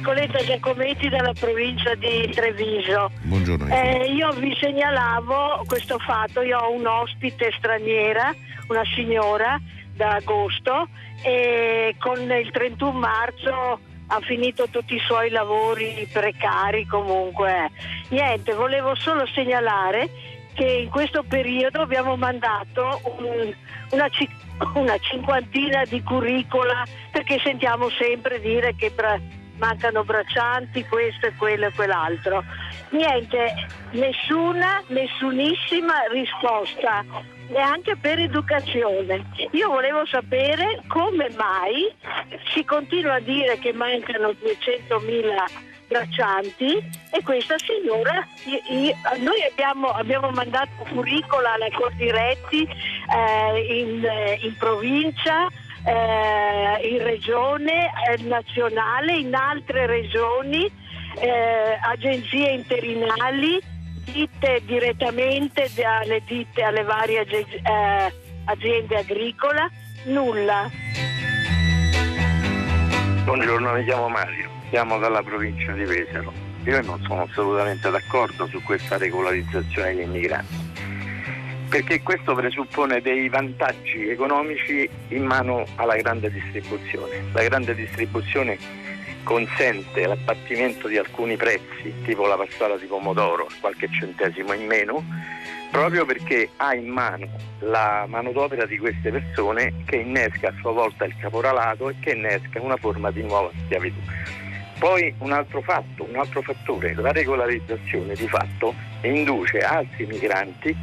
Nicoletta Giacometti dalla provincia di Treviso. Buongiorno. Eh, io vi segnalavo questo fatto, io ho un ospite straniera, una signora da agosto e con il 31 marzo ha finito tutti i suoi lavori precari comunque. Niente, volevo solo segnalare che in questo periodo abbiamo mandato un, una, una, cinquantina di curricula perché sentiamo sempre dire che mancano braccianti, questo e quello e quell'altro. Niente, nessuna, nessunissima risposta neanche per educazione. Io volevo sapere come mai si continua a dire che mancano 200.000 braccianti e questa signora, noi abbiamo, abbiamo mandato curricola alla Cordiretti eh, in, eh, in provincia, eh, in regione eh, nazionale, in altre regioni, eh, agenzie interinali ditte direttamente alle, ditte, alle varie eh, aziende agricole, nulla. Buongiorno, mi chiamo Mario, siamo dalla provincia di Pesaro. Io non sono assolutamente d'accordo su questa regolarizzazione degli immigranti perché questo presuppone dei vantaggi economici in mano alla grande distribuzione. La grande distribuzione consente l'abbattimento di alcuni prezzi, tipo la passata di pomodoro, qualche centesimo in meno, proprio perché ha in mano la manodopera di queste persone che innesca a sua volta il caporalato e che innesca una forma di nuova schiavitù. Poi un altro fatto, un altro fattore, la regolarizzazione di fatto induce altri migranti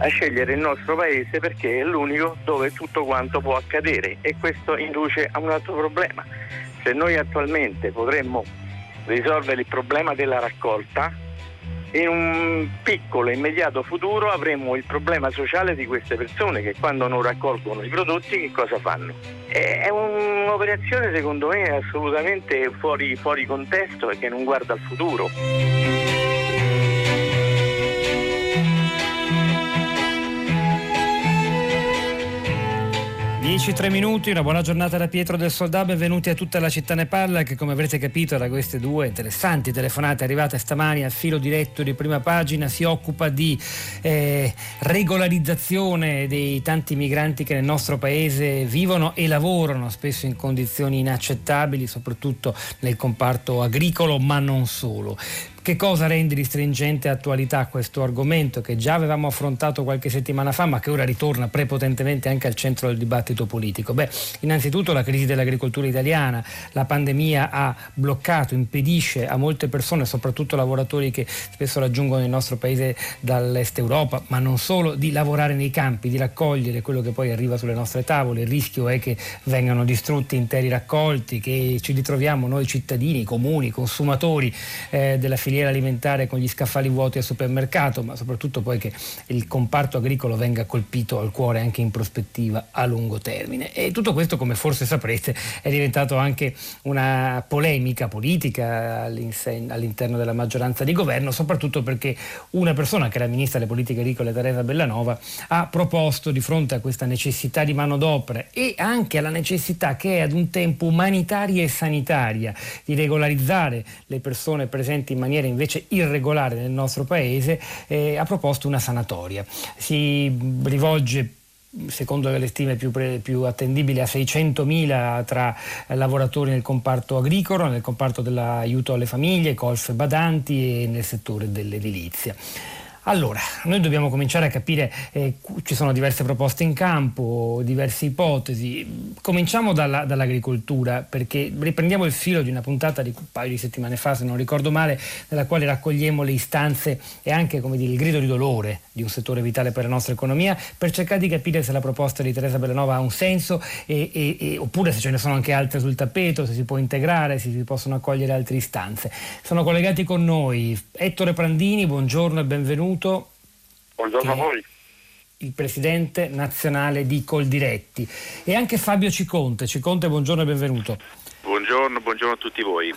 a scegliere il nostro paese perché è l'unico dove tutto quanto può accadere e questo induce a un altro problema se noi attualmente potremmo risolvere il problema della raccolta, in un piccolo e immediato futuro avremo il problema sociale di queste persone che quando non raccolgono i prodotti che cosa fanno? È un'operazione secondo me assolutamente fuori, fuori contesto e che non guarda al futuro. 10-3 minuti, una buona giornata da Pietro del Soldà, benvenuti a tutta la città ne parla che come avrete capito da queste due interessanti telefonate arrivate stamani al filo diretto di prima pagina si occupa di eh, regolarizzazione dei tanti migranti che nel nostro paese vivono e lavorano spesso in condizioni inaccettabili, soprattutto nel comparto agricolo ma non solo. Che cosa rende di stringente attualità questo argomento che già avevamo affrontato qualche settimana fa ma che ora ritorna prepotentemente anche al centro del dibattito politico? Beh, innanzitutto la crisi dell'agricoltura italiana, la pandemia ha bloccato, impedisce a molte persone, soprattutto lavoratori che spesso raggiungono il nostro paese dall'est Europa, ma non solo, di lavorare nei campi, di raccogliere quello che poi arriva sulle nostre tavole. Il rischio è che vengano distrutti interi raccolti, che ci ritroviamo noi cittadini, comuni, consumatori eh, della filiera filiera alimentare con gli scaffali vuoti al supermercato, ma soprattutto poi che il comparto agricolo venga colpito al cuore anche in prospettiva a lungo termine. E tutto questo, come forse saprete, è diventato anche una polemica politica all'interno della maggioranza di governo, soprattutto perché una persona che era ministra delle politiche agricole, Teresa Bellanova, ha proposto di fronte a questa necessità di manodopera e anche alla necessità che è ad un tempo umanitaria e sanitaria di regolarizzare le persone presenti in maniera maniera invece irregolare nel nostro paese, eh, ha proposto una sanatoria. Si rivolge secondo le stime più, pre, più, attendibili a 600.000 tra lavoratori nel comparto agricolo, nel comparto dell'aiuto alle famiglie, colf badanti e nel settore dell'edilizia. Allora, noi dobbiamo cominciare a capire, eh, ci sono diverse proposte in campo, diverse ipotesi. Cominciamo dalla, dall'agricoltura, perché riprendiamo il filo di una puntata di un paio di settimane fa, se non ricordo male, nella quale raccogliamo le istanze e anche dire, il grido di dolore di un settore vitale per la nostra economia, per cercare di capire se la proposta di Teresa Bellanova ha un senso e, e, e, oppure se ce ne sono anche altre sul tappeto, se si può integrare, se si possono accogliere altre istanze. Sono collegati con noi Ettore Prandini, buongiorno e benvenuto benvenuto. Buongiorno a voi. Il presidente nazionale di Coldiretti e anche Fabio Ciconte. Ciconte, buongiorno e benvenuto. Buongiorno, buongiorno a tutti voi.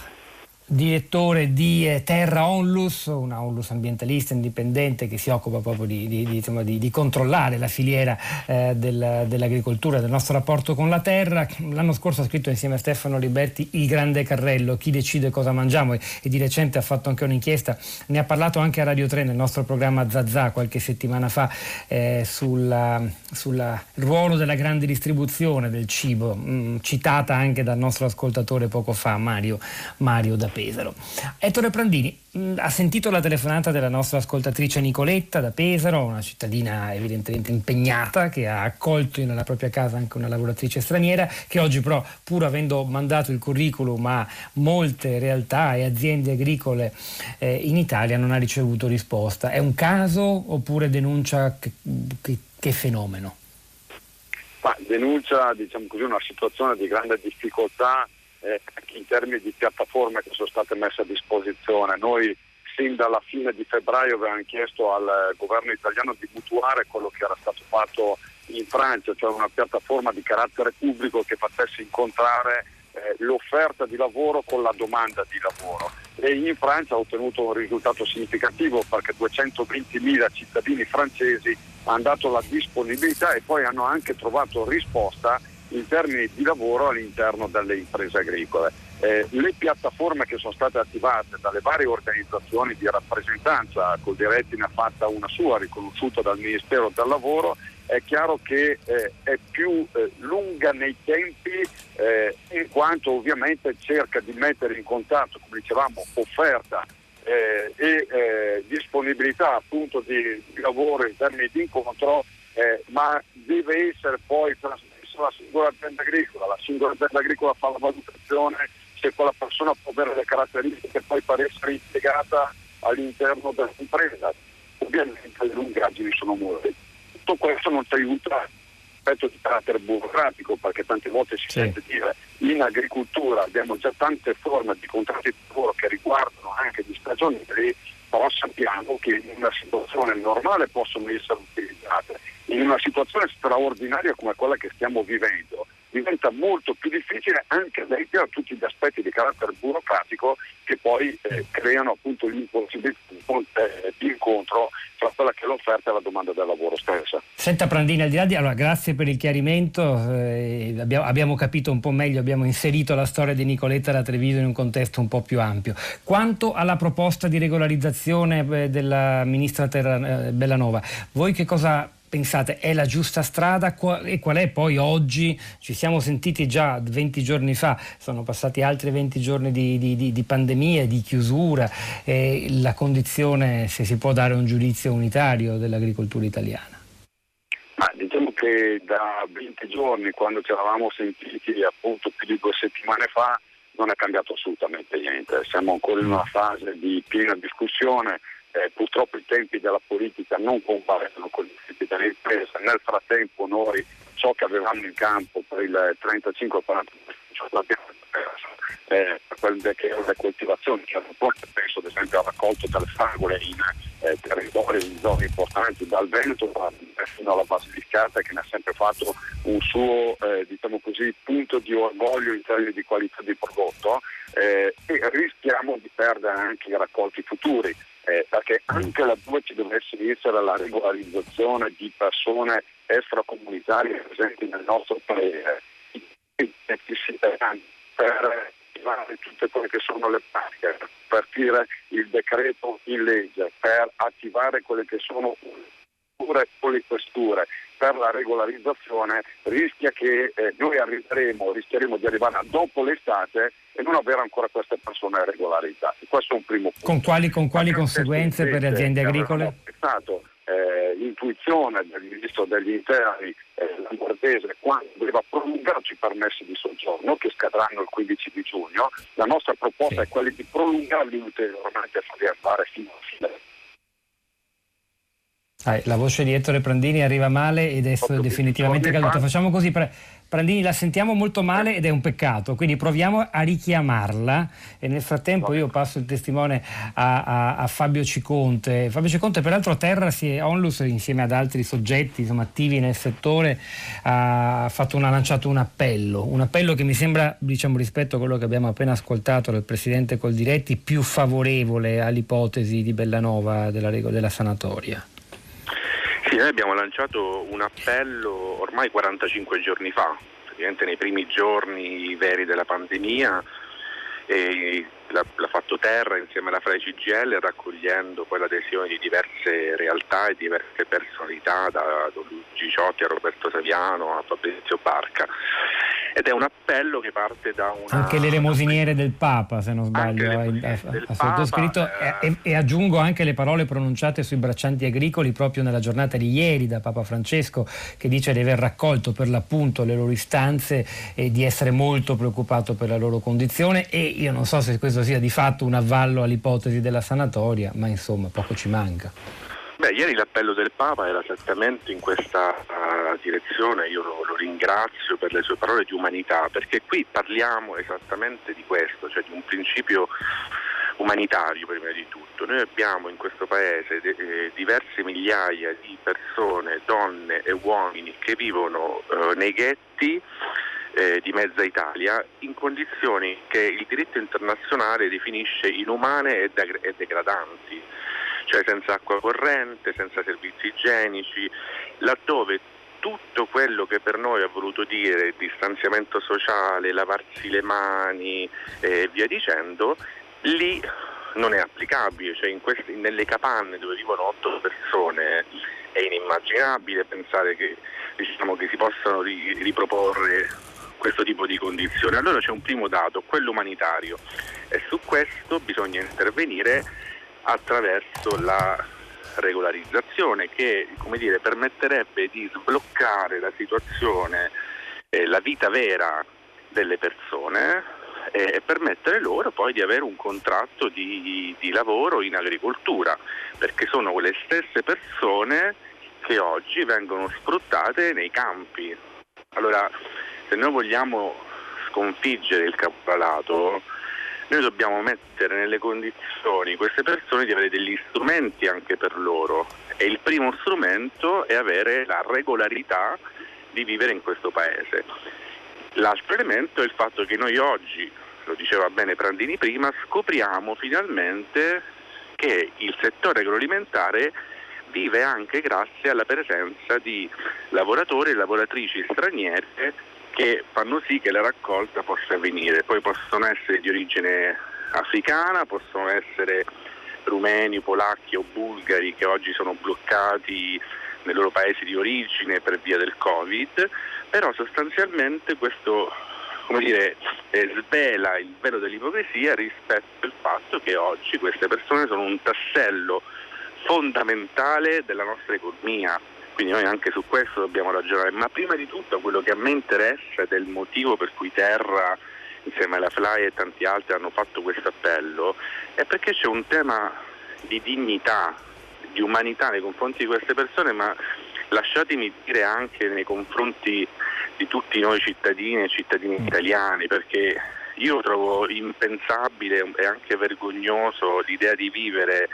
Direttore di eh, Terra Onlus, una Onlus ambientalista indipendente che si occupa proprio di, di, di, insomma, di controllare la filiera eh, del, dell'agricoltura, del nostro rapporto con la terra. L'anno scorso ha scritto insieme a Stefano Liberti Il Grande Carrello, chi decide cosa mangiamo? E, e di recente ha fatto anche un'inchiesta, ne ha parlato anche a Radio 3 nel nostro programma Zazà qualche settimana fa eh, sul ruolo della grande distribuzione del cibo, mh, mm, citata anche dal nostro ascoltatore poco fa, Mario, Mario da Pesaro. Ettore Prandini mh, mm, ha sentito la telefonata della nostra ascoltatrice Nicoletta da Pesaro, una cittadina evidentemente impegnata che ha accolto nella propria casa anche una lavoratrice straniera che oggi però pur avendo mandato il curriculum a molte realtà e aziende agricole eh, in Italia non ha ricevuto risposta. È un caso oppure denuncia che, che, che fenomeno? Ma denuncia diciamo così, una situazione di grande difficoltà eh, anche in termini di piattaforme che sono state messe a disposizione. Noi sin dalla fine di febbraio avevamo chiesto al governo italiano di mutuare quello che era stato fatto in Francia, cioè una piattaforma di carattere pubblico che facesse incontrare eh, l'offerta di lavoro con la domanda di lavoro. E in Francia ha ottenuto un risultato significativo perché 220.000 cittadini francesi hanno dato la disponibilità e poi hanno anche trovato risposta in termini di lavoro all'interno delle imprese agricole. Eh, le piattaforme che sono state attivate dalle varie organizzazioni di rappresentanza, Coldiretti ne ha fatta una sua riconosciuta dal Ministero del Lavoro, è chiaro che eh, è più eh, lunga nei tempi eh, in quanto ovviamente cerca di mettere in contatto, come dicevamo, offerta eh, e eh, disponibilità appunto di, di, lavoro in termini di incontro, ma deve essere poi trasmesso la singola azienda agricola, la singola azienda agricola fa la valutazione se quella persona può avere le caratteristiche poi per essere impiegata all'interno dell'impresa. Ovviamente le lungaggini sono molte. Tutto questo non ti aiuta aspetto di carattere burocratico perché tante volte si sì. sente dire in agricoltura abbiamo già tante forme di contratti di lavoro che riguardano anche gli stagionali però sappiamo che in una situazione normale possono essere utilizzate in una situazione straordinaria come quella che stiamo vivendo diventa molto più difficile anche legge a tutti gli aspetti di carattere burocratico che poi eh, creano appunto l'impossibilità eh, di incontro tra quella che è l'offerta e la domanda del lavoro stessa. Senta Prandini, al di là di... Allora, grazie per il chiarimento, eh, abbiamo, abbiamo, capito un po' meglio, abbiamo inserito la storia di Nicoletta da Treviso in un contesto un po' più ampio. Quanto alla proposta di regolarizzazione eh, della ministra Terra, eh, Bellanova, voi che cosa pensate è la giusta strada e qual è poi oggi? Ci siamo sentiti già 20 giorni fa, sono passati altri 20 giorni di, di, di pandemia, di chiusura, e la condizione, se si può dare un giudizio unitario dell'agricoltura italiana. Ma diciamo che da 20 giorni, quando ci eravamo sentiti appunto più di due settimane fa, non è cambiato assolutamente niente. Siamo ancora in una fase di piena discussione eh, purtroppo i tempi della politica non compaiono con i tempi delle imprese. Nel frattempo noi ciò che avevamo in campo per il 35-40% l'abbiamo perso. Eh, per quelle che erano le coltivazioni che hanno poi penso ad esempio al raccolto delle fragole in eh, territori, in zone importanti dal Veneto fino alla Basilicata che ne ha sempre fatto un suo eh, diciamo così, punto di orgoglio in termini di qualità di prodotto eh, e rischiamo di perdere anche i raccolti futuri eh, perché anche laddove ci dovesse essere la regolarizzazione di persone extracomunitarie presenti nel nostro paese, per attivare tutte quelle che sono le pratiche, per partire il decreto in legge, per attivare quelle che sono le questure. Per la regolarizzazione rischia che eh, noi arriveremo, rischieremo di arrivare dopo l'estate e non avere ancora queste persone regolarizzate. Questo è un primo punto. Con quali, con quali conseguenze per le aziende agricole? È stato eh, l'intuizione del ministro degli interni eh, lamordese quando doveva prolungarci i permessi di soggiorno che scadranno il 15 di giugno. La nostra proposta sì. è quella di prolungarli ulteriormente e farli arrivare fino a fine la voce di Ettore Prandini arriva male ed è definitivamente caduta. Facciamo così. Prandini la sentiamo molto male ed è un peccato, quindi proviamo a richiamarla e nel frattempo io passo il testimone a, a, a Fabio Ciconte. Fabio Ciconte peraltro a terra si è, Onlus insieme ad altri soggetti insomma, attivi nel settore ha, una, ha, lanciato un appello, un appello che mi sembra diciamo, rispetto a quello che abbiamo appena ascoltato dal Presidente Coldiretti più favorevole all'ipotesi di Bellanova della, della sanatoria. Noi abbiamo lanciato un appello ormai 45 giorni fa, praticamente nei primi giorni veri della pandemia e l'ha, l'ha fatto Terra insieme alla FRAI CGL raccogliendo poi l'adesione di diverse realtà e diverse personalità da Don Luigi Ciotti a Roberto Saviano a Fabrizio Barca. Ed è un appello che parte da una... Anche le elemosiniere del Papa, se non sbaglio, ha, sottoscritto. Eh... e, e, aggiungo anche le parole pronunciate sui braccianti agricoli proprio nella giornata di ieri da Papa Francesco che dice di aver raccolto per l'appunto le loro istanze e di essere molto preoccupato per la loro condizione. E io non so se quesso sia di fatto un avvallo all'ipotesi della sanatoria, ma insomma poco ci manca. Beh, ieri l'appello del Papa era esattamente in questa uh, direzione, io lo, lo, ringrazio per le sue parole di umanità, perché qui parliamo esattamente di questo, cioè di un principio umanitario prima di tutto. Noi abbiamo in questo paese de- eh, diverse migliaia di persone, donne e uomini che vivono uh, nei ghetti eh, di mezza Italia in condizioni che il diritto internazionale definisce inumane e, de- e degradanti cioè senza acqua corrente, senza servizi igienici, laddove tutto quello che per noi ha voluto dire distanziamento sociale, lavarsi le mani e via dicendo, lì non è applicabile, cioè questi, nelle capanne dove vivono otto persone è inimmaginabile pensare che, diciamo, che si possano riproporre questo tipo di condizioni. Allora c'è un primo dato, quello umanitario e su questo bisogna intervenire attraverso la regolarizzazione che dire, permetterebbe di sbloccare la situazione, eh, la vita vera delle persone e permettere loro poi di avere un contratto di, di lavoro in agricoltura, perché sono quelle stesse persone che oggi vengono sfruttate nei campi. Allora, se noi vogliamo sconfiggere il caporalato, noi dobbiamo mettere nelle condizioni queste persone di avere degli strumenti anche per loro e il primo strumento è avere la regolarità di vivere in questo paese. L'altro elemento è il fatto che noi oggi, lo diceva bene Prandini prima, scopriamo finalmente che il settore agroalimentare vive anche grazie alla presenza di lavoratori e lavoratrici straniere che fanno sì che la raccolta possa avvenire. Poi possono essere di origine africana, possono essere rumeni, polacchi o bulgari che oggi sono bloccati nei loro paesi di origine per via del Covid, però sostanzialmente questo dire, eh, svela il velo dell'ipocrisia rispetto al fatto che oggi queste persone sono un tassello fondamentale della nostra economia quindi noi anche su questo dobbiamo ragionare, ma prima di tutto quello che a me interessa ed è il motivo per cui Terra insieme alla Fly e tanti altri hanno fatto questo appello è perché c'è un tema di dignità, di umanità nei confronti di queste persone, ma lasciatemi dire anche nei confronti di tutti noi cittadini e cittadini italiani, perché io trovo impensabile e anche vergognoso l'idea di vivere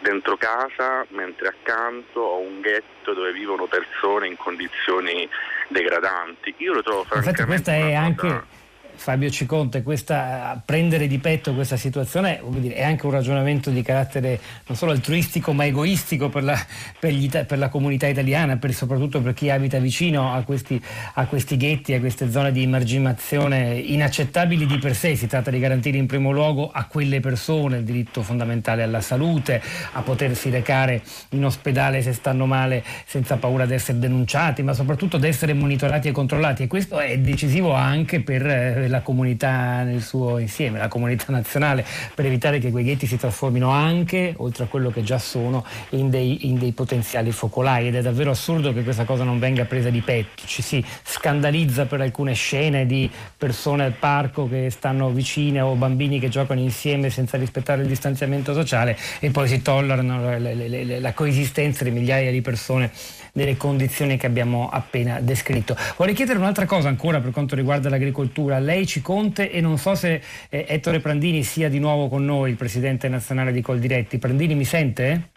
dentro casa, mentre accanto ho un ghetto dove vivono persone in condizioni degradanti. Io lo trovo francamente... Infatti questa è anche Fabio Ciconte, questa, prendere di petto questa situazione dire, è anche un ragionamento di carattere non solo altruistico ma egoistico per la, per gli, per la comunità italiana, per, soprattutto per chi abita vicino a questi, a questi, ghetti, a queste zone di emargimazione inaccettabili di per sé. Si tratta di garantire in primo luogo a quelle persone il diritto fondamentale alla salute, a potersi recare in ospedale se stanno male senza paura di essere denunciati, ma soprattutto di essere monitorati e controllati e questo è decisivo anche per la comunità nel suo insieme, la comunità nazionale, per evitare che quei ghetti si trasformino anche, oltre a quello che già sono, in dei, in dei potenziali focolai. Ed è davvero assurdo che questa cosa non venga presa di petto, ci si scandalizza per alcune scene di persone al parco che stanno vicine o bambini che giocano insieme senza rispettare il distanziamento sociale e poi si tollerano la coesistenza di migliaia di persone nelle condizioni che abbiamo appena descritto. Vorrei chiedere un'altra cosa ancora per quanto riguarda l'agricoltura. Lei ci conte e non so se eh, Ettore Prandini sia di nuovo con noi, il presidente nazionale di Coldiretti. Prandini mi sente?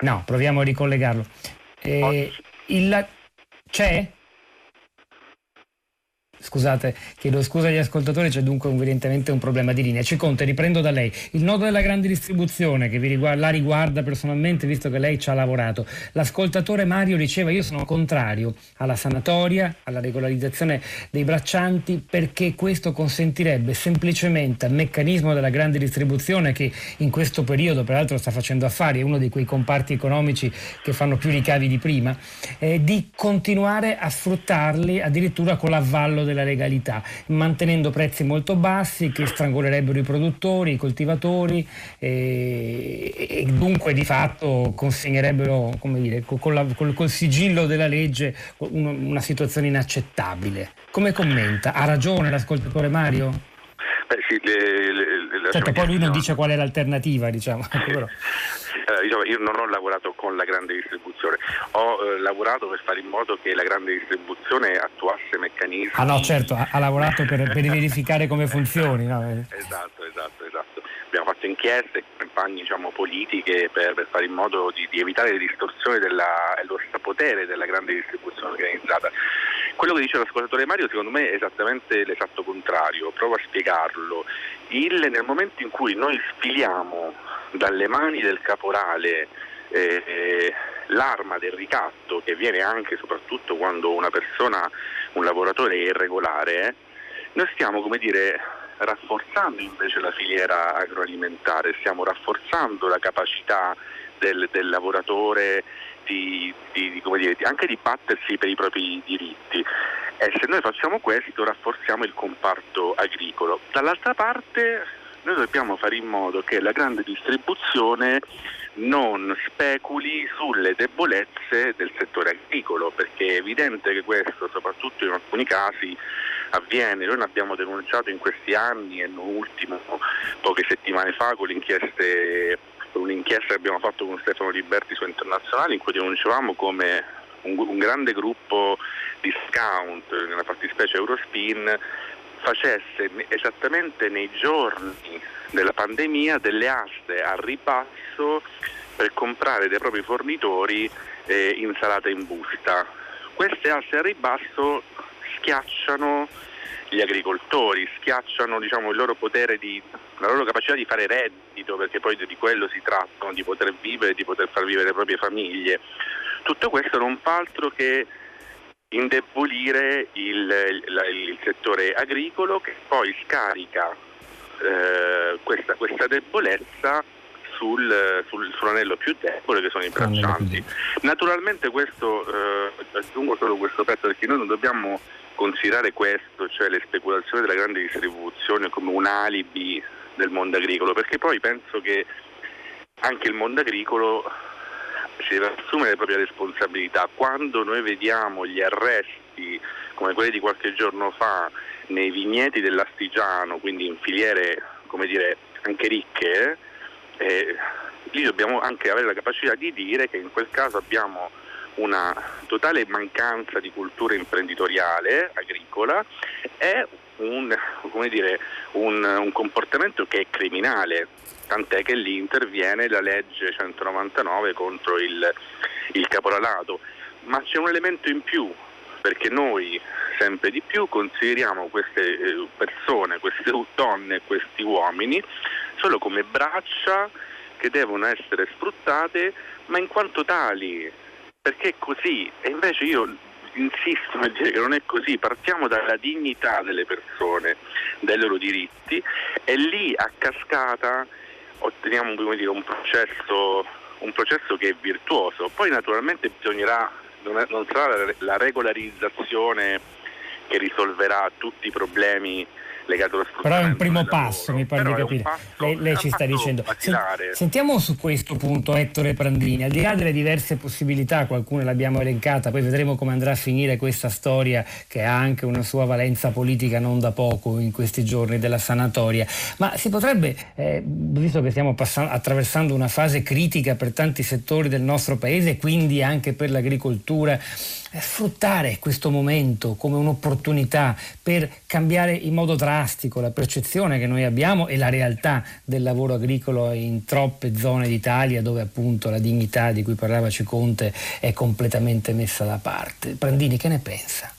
No, proviamo a ricollegarlo. Eh, il, c'è? Scusate, chiedo scusa agli ascoltatori, c'è dunque evidentemente un problema di linea. Ciconte, riprendo da lei. Il nodo della grande distribuzione che riguarda, la riguarda personalmente, visto che lei ci ha lavorato. L'ascoltatore Mario diceva io sono contrario alla sanatoria, alla regolarizzazione dei braccianti, perché questo consentirebbe semplicemente al meccanismo della grande distribuzione che in questo periodo peraltro sta facendo affari, è uno di quei comparti economici che fanno più ricavi di prima, eh, di continuare a sfruttarli addirittura con l'avvallo del della legalità, mantenendo prezzi molto bassi che strangolerebbero i produttori, i coltivatori e, e dunque di fatto consegnerebbero come dire, con la, col, col, sigillo della legge una, una situazione inaccettabile. Come commenta? Ha ragione l'ascoltatore Mario? Beh, sì, le, le, certo, poi lui non dice qual è l'alternativa, diciamo. Eh, diciamo, io non ho lavorato con la grande distribuzione, ho eh, lavorato per fare in modo che la grande distribuzione attuasse meccanismi. Ah no, certo, ha, ha lavorato per, per, verificare come funzioni. No? Esatto, esatto, esatto. Abbiamo fatto inchieste, campagne diciamo, politiche per, per, fare in modo di, di evitare le distorsioni dello strapotere della grande distribuzione organizzata. Quello che dice l'ascoltatore Mario secondo me è esattamente l'esatto contrario, provo a spiegarlo. Il, nel momento in cui noi sfiliamo dalle mani del caporale eh, l'arma del ricatto che viene anche e soprattutto quando una persona, un lavoratore è irregolare, noi stiamo come dire rafforzando invece la filiera agroalimentare, stiamo rafforzando la capacità del, del lavoratore di, di, di, dire, anche di battersi per i propri diritti. E se noi facciamo questo rafforziamo il comparto agricolo. Dall'altra parte noi dobbiamo fare in modo che la grande distribuzione non speculi sulle debolezze del settore agricolo, perché è evidente che questo, soprattutto in alcuni casi, avviene. Noi l'abbiamo denunciato in questi anni e non ultimo poche settimane fa con l'inchiesta che abbiamo fatto con Stefano Liberti su Internazionale in cui denunciavamo come un, un grande gruppo di discount, nella fattispecie Eurospin, facesse esattamente nei giorni della pandemia delle aste a ribasso per comprare dai propri fornitori eh, insalata in busta. Queste aste a ribasso schiacciano gli agricoltori, schiacciano diciamo, il loro potere di, la loro capacità di fare reddito, perché poi di quello si tratta, di poter vivere, di poter far vivere le proprie famiglie. Tutto questo non fa altro che indebolire il, il, il settore agricolo che poi scarica eh, questa, questa, debolezza sul, sul, sull'anello più debole che sono i braccianti. Naturalmente questo, eh, aggiungo solo questo pezzo perché noi non dobbiamo considerare questo, cioè le speculazioni della grande distribuzione come un alibi del mondo agricolo, perché poi penso che anche il mondo agricolo si deve assumere le proprie responsabilità. Quando noi vediamo gli arresti come quelli di qualche giorno fa nei vigneti dell'Astigiano, quindi in filiere come dire, anche ricche, eh, lì dobbiamo anche avere la capacità di dire che in quel caso abbiamo una totale mancanza di cultura imprenditoriale agricola e un, dire, un, un comportamento che è criminale tant'è che lì interviene la legge 199 contro il, il caporalato. Ma c'è un elemento in più, perché noi sempre di più consideriamo queste eh, persone, queste donne, questi uomini solo come braccia che devono essere sfruttate, ma in quanto tali, perché è così. E invece io insisto nel dire che non è così, partiamo dalla dignità delle persone, dai loro diritti e lì a cascata otteniamo dire, un, processo, un, processo, che è virtuoso. Poi naturalmente bisognerà, non, sarà la regolarizzazione che risolverà tutti i problemi legato allo. Però è un primo passo, mi pare di capire. Lei, lei ci sta dicendo. Sentiamo su questo punto Ettore Prandini, al di là delle diverse possibilità, qualcuna l'abbiamo elencata, poi vedremo come andrà a finire questa storia che ha anche una sua valenza politica non da poco in questi giorni della sanatoria, ma si potrebbe, eh, visto che stiamo passando, attraversando una fase critica per tanti settori del nostro paese, quindi anche per l'agricoltura, sfruttare questo momento come un'opportunità per cambiare in modo drastico la percezione che noi abbiamo e la realtà del lavoro agricolo in troppe zone d'Italia dove appunto la dignità di cui parlava Ciconte è completamente messa da parte. Prandini, che ne pensa?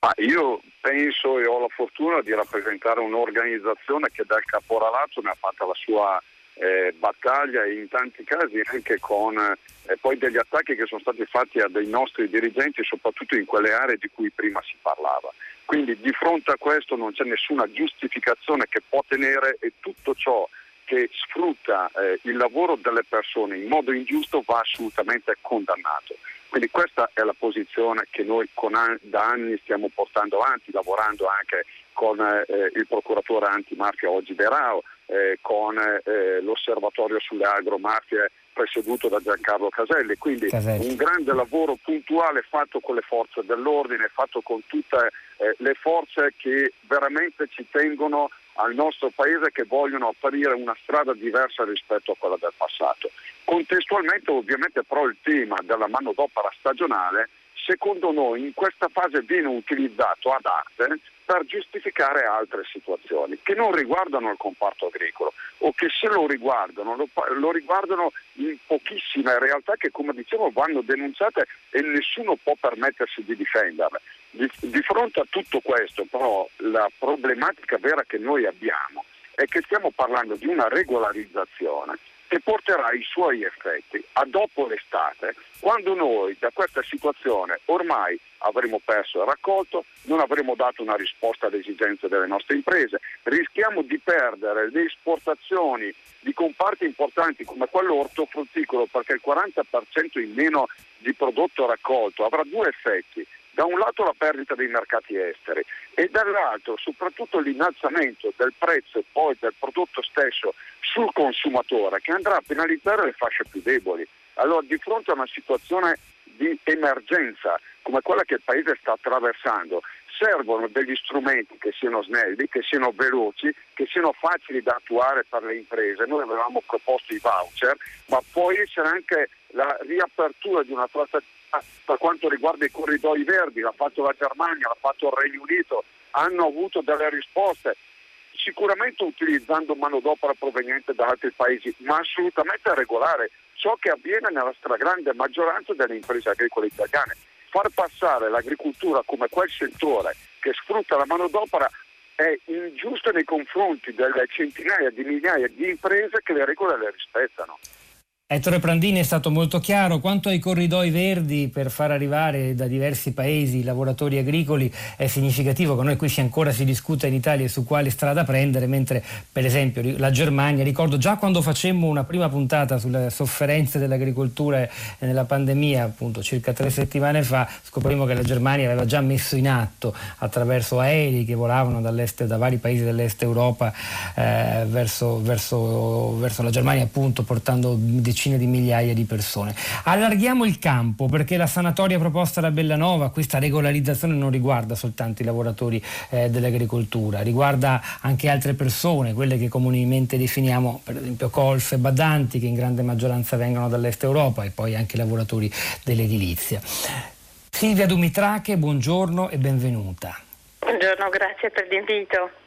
Ah, io penso e ho la fortuna di rappresentare un'organizzazione che dal caporalato ne ha fatta la sua eh, battaglia e in tanti casi anche con eh, poi degli attacchi che sono stati fatti a dei nostri dirigenti soprattutto in quelle aree di cui prima si parlava. Quindi di fronte a questo non c'è nessuna giustificazione che può tenere e tutto ciò che sfrutta eh, il lavoro delle persone in modo ingiusto va assolutamente condannato. Quindi questa è la posizione che noi an- da anni stiamo portando avanti, lavorando anche con eh, il procuratore antimafia oggi Berao, eh, con eh, l'osservatorio sulle agromafie presieduto da Giancarlo Caselli, quindi Caselli. un grande lavoro puntuale fatto con le forze dell'ordine, fatto con tutte eh, le forze che veramente ci tengono al nostro paese che vogliono aprire una strada diversa rispetto a quella del passato. Contestualmente ovviamente però il tema della manodopera stagionale secondo noi in questa fase viene utilizzato ad arte per giustificare altre situazioni che non riguardano il comparto agricolo o che se lo riguardano lo, lo riguardano in pochissime realtà che come dicevo vanno denunciate e nessuno può permettersi di difenderle. Di, di fronte a tutto questo però la problematica vera che noi abbiamo è che stiamo parlando di una regolarizzazione che porterà i suoi effetti. A dopo l'estate, quando noi da questa situazione ormai avremo perso il raccolto, non avremo dato una risposta alle esigenze delle nostre imprese, rischiamo di perdere le esportazioni di comparti importanti come quello ortofrutticolo perché il 40% in meno di prodotto raccolto avrà due effetti da un lato la perdita dei mercati esteri e dall'altro soprattutto l'innalzamento del prezzo poi del prodotto stesso sul consumatore che andrà a penalizzare le fasce più deboli. Allora di fronte a una situazione di emergenza come quella che il Paese sta attraversando, servono degli strumenti che siano snelli, che siano veloci, che siano facili da attuare per le imprese. Noi avevamo proposto i voucher, ma può essere anche la riapertura di una trattativa per quanto riguarda i corridoi verdi, l'ha fatto la Germania, l'ha fatto il Regno Unito, hanno avuto delle risposte, sicuramente utilizzando manodopera proveniente da altri paesi, ma assolutamente regolare, ciò che avviene nella stragrande maggioranza delle imprese agricole italiane. Far passare l'agricoltura come quel settore che sfrutta la manodopera è ingiusto nei confronti delle centinaia di migliaia di imprese che le regole le rispettano. Ettore Prandini è stato molto chiaro. Quanto ai corridoi verdi per far arrivare da diversi paesi i lavoratori agricoli è significativo che noi qui ancora si discuta in Italia su quale strada prendere, mentre per esempio la Germania, ricordo già quando facemmo una prima puntata sulle sofferenze dell'agricoltura nella pandemia, appunto circa tre settimane fa, scoprimmo che la Germania aveva già messo in atto attraverso aerei che volavano da vari paesi dell'est Europa eh, verso, verso, verso la Germania appunto portando decine decine di migliaia di persone. Allarghiamo il campo perché la sanatoria proposta da Bellanova, questa regolarizzazione non riguarda soltanto i lavoratori eh, dell'agricoltura, riguarda anche altre persone, quelle che comunemente definiamo per esempio colf e badanti che in grande maggioranza vengono dall'est Europa e poi anche i lavoratori dell'edilizia. Silvia Dumitrache, buongiorno e benvenuta. Buongiorno, grazie per l'invito.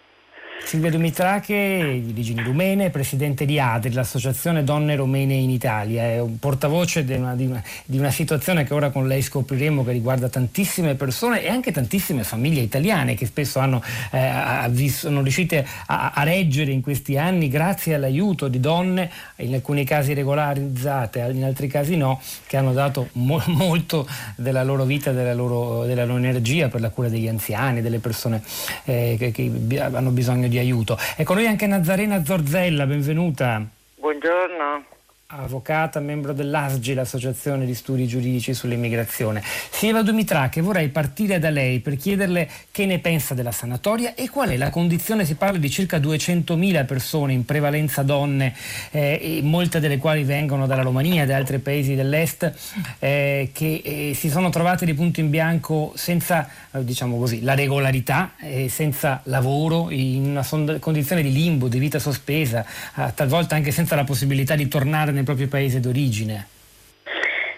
Silvia Dumitrache, di origini rumene, presidente di ADRI, l'Associazione Donne Romene in Italia, è un portavoce di una, di, una, di una, situazione che ora con lei scopriremo che riguarda tantissime persone e anche tantissime famiglie italiane che spesso hanno, eh, sono riuscite a, a, reggere in questi anni grazie all'aiuto di donne, in alcuni casi regolarizzate, in altri casi no, che hanno dato mo- molto della loro vita, della loro, della loro, energia per la cura degli anziani, delle persone eh, che, che hanno bisogno di di aiuto. Ecco noi anche Nazarena Zorzella, benvenuta. Buongiorno. Avvocata, membro dell'ASGI, l'Associazione di Studi Giuridici sull'Immigrazione. Silvia Dumitra, che vorrei partire da lei per chiederle che ne pensa della sanatoria e qual è la condizione, si parla di circa 200.000 persone, in prevalenza donne, eh, molte delle quali vengono dalla Romania e da altri paesi dell'Est, eh, che eh, si sono trovate di punto in bianco senza, eh, diciamo così, la regolarità, senza lavoro, in una condizione di limbo, di vita sospesa, talvolta anche senza la possibilità di tornare nel proprio paese d'origine?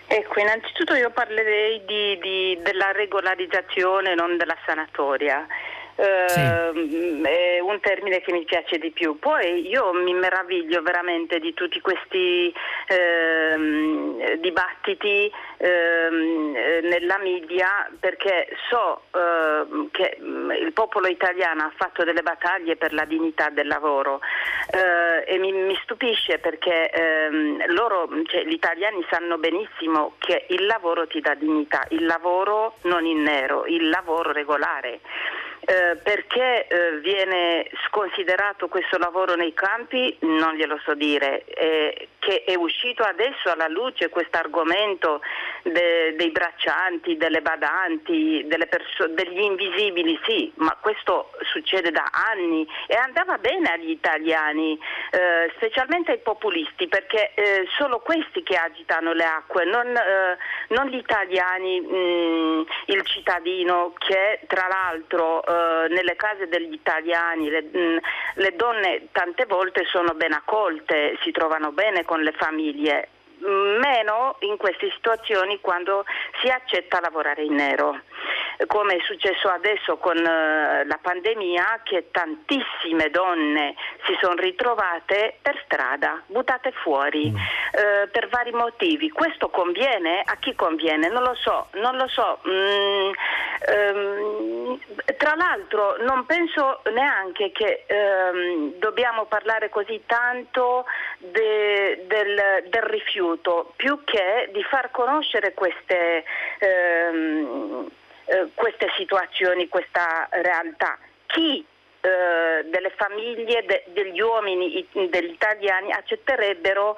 Ecco, innanzitutto io parlerei di, di, della regolarizzazione, non della sanatoria sì. Ehm, è un termine che mi piace di più. Poi io mi meraviglio veramente di tutti questi ehm, dibattiti ehm, nella media perché so ehm, che mm, il popolo italiano ha fatto delle battaglie per la dignità del lavoro eh, e mi, mi, stupisce perché ehm, loro, cioè, gli italiani sanno benissimo che il lavoro ti dà dignità, il lavoro non in nero, il lavoro regolare. Eh, perché eh, viene sconsiderato questo lavoro nei campi? Non glielo so dire, eh, che è uscito adesso alla luce questo argomento de, dei braccianti, delle badanti, perso- degli invisibili, sì, ma questo succede da anni e andava bene agli italiani, eh, specialmente ai populisti, perché eh, sono questi che agitano le acque, non, non gli italiani, mh, mm, il cittadino che tra l'altro eh, nelle case degli italiani le, mh, mm, le donne tante volte sono ben accolte, si trovano bene con le famiglie, meno in queste situazioni quando si accetta lavorare in nero come è successo adesso con uh, la pandemia che tantissime donne si sono ritrovate per strada, buttate fuori mm. uh, per vari motivi. Questo conviene? A chi conviene? Non lo so, non lo so. Mm, um, tra l'altro non penso neanche che um, dobbiamo parlare così tanto de, del, del, rifiuto, più che di far conoscere queste um, eh, queste situazioni, questa realtà. Chi eh, delle famiglie, de, degli uomini, degli italiani accetterebbero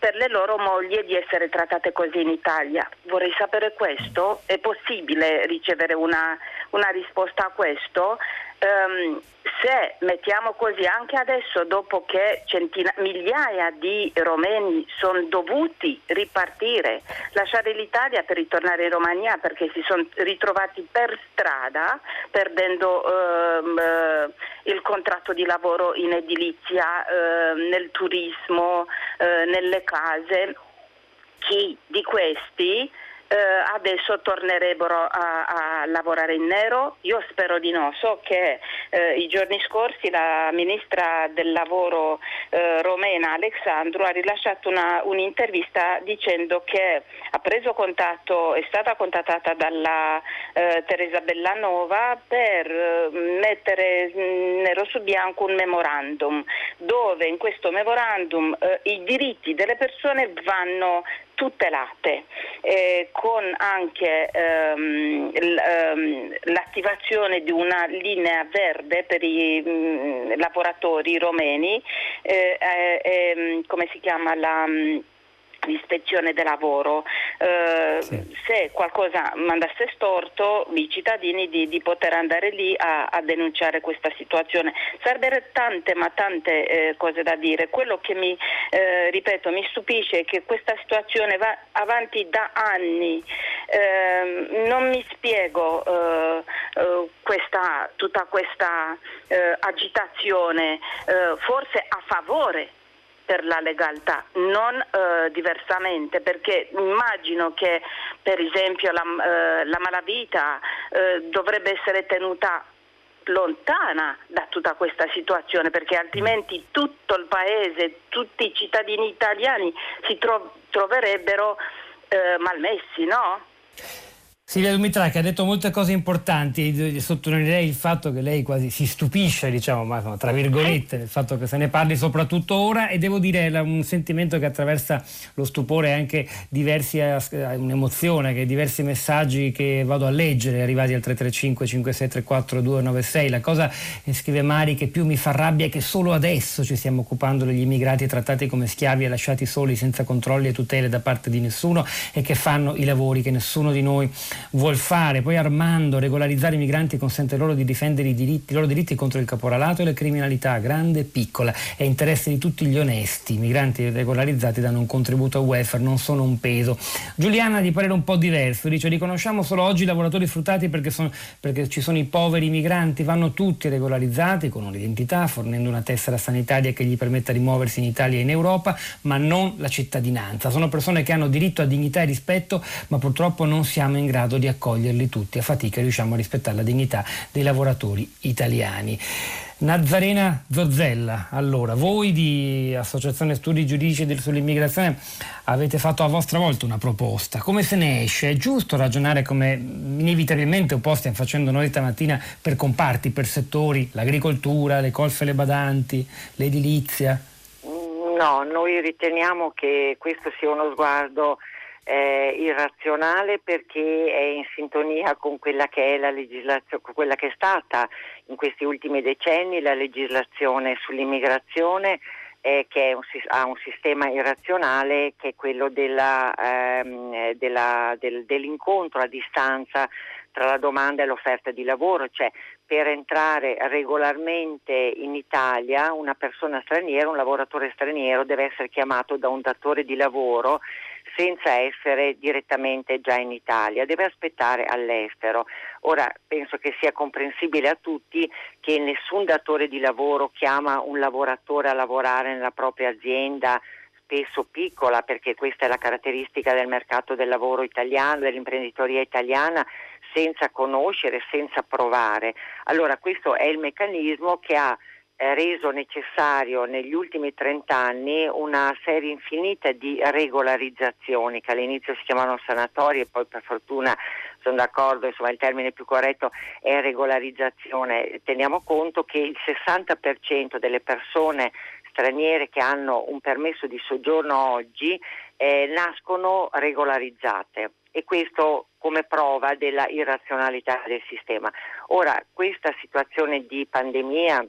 per le loro mogli di essere trattate così in Italia. Vorrei sapere questo, è possibile ricevere una, una risposta a questo? Um, se mettiamo così anche adesso dopo che centina- migliaia di romeni sono dovuti ripartire, lasciare l'Italia per ritornare in Romania perché si sono ritrovati per strada perdendo um, uh, il contratto di lavoro in edilizia, uh, nel turismo, uh, nelle case, chi di questi eh, adesso tornerebbero a, a, lavorare in nero? Io spero di no. So che eh, i giorni scorsi la ministra del lavoro eh, romena Alexandru ha rilasciato una, un'intervista dicendo che ha preso contatto, è stata contattata dalla eh, Teresa Bellanova per eh, mettere mm, nero su bianco un memorandum dove in questo memorandum eh, i diritti delle persone vanno tutelate, eh, con anche ehm, ehm, l'attivazione di una linea verde per i mh, mm, lavoratori romeni, eh, eh, ehm, come si chiama la... Mh, l'ispezione del lavoro. Eh, sì. Se qualcosa mandasse storto, i cittadini di, di poter andare lì a, a, denunciare questa situazione. Sarebbero tante ma tante eh, cose da dire. Quello che mi, eh, ripeto, mi stupisce è che questa situazione va avanti da anni. Ehm, non mi spiego eh, eh, questa, tutta questa eh, agitazione, forse a favore per la legalità, non eh, diversamente, perché immagino che per esempio la, eh, la malavita eh, dovrebbe essere tenuta lontana da tutta questa situazione perché altrimenti tutto il paese, tutti i cittadini italiani si tro- troverebbero eh, malmessi, no? Silvia Dumitra che ha detto molte cose importanti, sottolineerei il fatto che lei quasi si stupisce, diciamo, ma tra virgolette, del fatto che se ne parli soprattutto ora e devo dire è un sentimento che attraversa lo stupore anche diversi, eh, un'emozione, che diversi messaggi che vado a leggere arrivati al 335 5634 296. La cosa, eh, scrive Mari, che più mi fa rabbia è che solo adesso ci stiamo occupando degli immigrati trattati come schiavi e lasciati soli senza controlli e tutele da parte di nessuno e che fanno i lavori che nessuno di noi vuol fare. Poi Armando, regolarizzare i migranti consente loro di difendere i, diritti, i loro diritti contro il caporalato e la criminalità, grande e piccola. È interesse di tutti gli onesti. I migranti regolarizzati danno un contributo al welfare, non sono un peso. Giuliana di parere un po' diverso, dice riconosciamo solo oggi i lavoratori sfruttati perché, sono, perché ci sono i poveri migranti, vanno tutti regolarizzati con un'identità, fornendo una tessera sanitaria che gli permetta di muoversi in Italia e in Europa, ma non la cittadinanza. Sono persone che hanno diritto a dignità e rispetto, ma purtroppo non siamo in grado di accoglierli tutti. A fatica riusciamo a rispettare la dignità dei lavoratori italiani. Nazarena Zozzella, allora, voi di Associazione Studi Giudici sull'immigrazione avete fatto a vostra volta una proposta. Come se ne esce? È giusto ragionare come inevitabilmente po' stiamo facendo noi stamattina per comparti, per settori, l'agricoltura, le colfe le badanti, l'edilizia? No, noi riteniamo che questo sia uno sguardo eh, irrazionale perché è in sintonia con quella che è la legislazione, quella che è stata in questi ultimi decenni la legislazione sull'immigrazione eh, che un, ha un sistema irrazionale che è quello della, ehm, della, del, dell'incontro a distanza tra la domanda e l'offerta di lavoro, cioè per entrare regolarmente in Italia una persona straniera, un lavoratore straniero deve essere chiamato da un datore di lavoro senza essere direttamente già in Italia, deve aspettare all'estero. Ora penso che sia comprensibile a tutti che nessun datore di lavoro chiama un lavoratore a lavorare nella propria azienda spesso piccola, perché questa è la caratteristica del mercato del lavoro italiano, dell'imprenditoria italiana, senza conoscere, senza provare. Allora questo è il meccanismo che ha reso necessario negli ultimi 30 anni una serie infinita di regolarizzazioni che all'inizio si chiamavano sanatorie e poi per fortuna sono d'accordo, insomma il termine più corretto è regolarizzazione. Teniamo conto che il 60% delle persone straniere che hanno un permesso di soggiorno oggi eh, nascono regolarizzate e questo come prova della irrazionalità del sistema. Ora, questa situazione di pandemia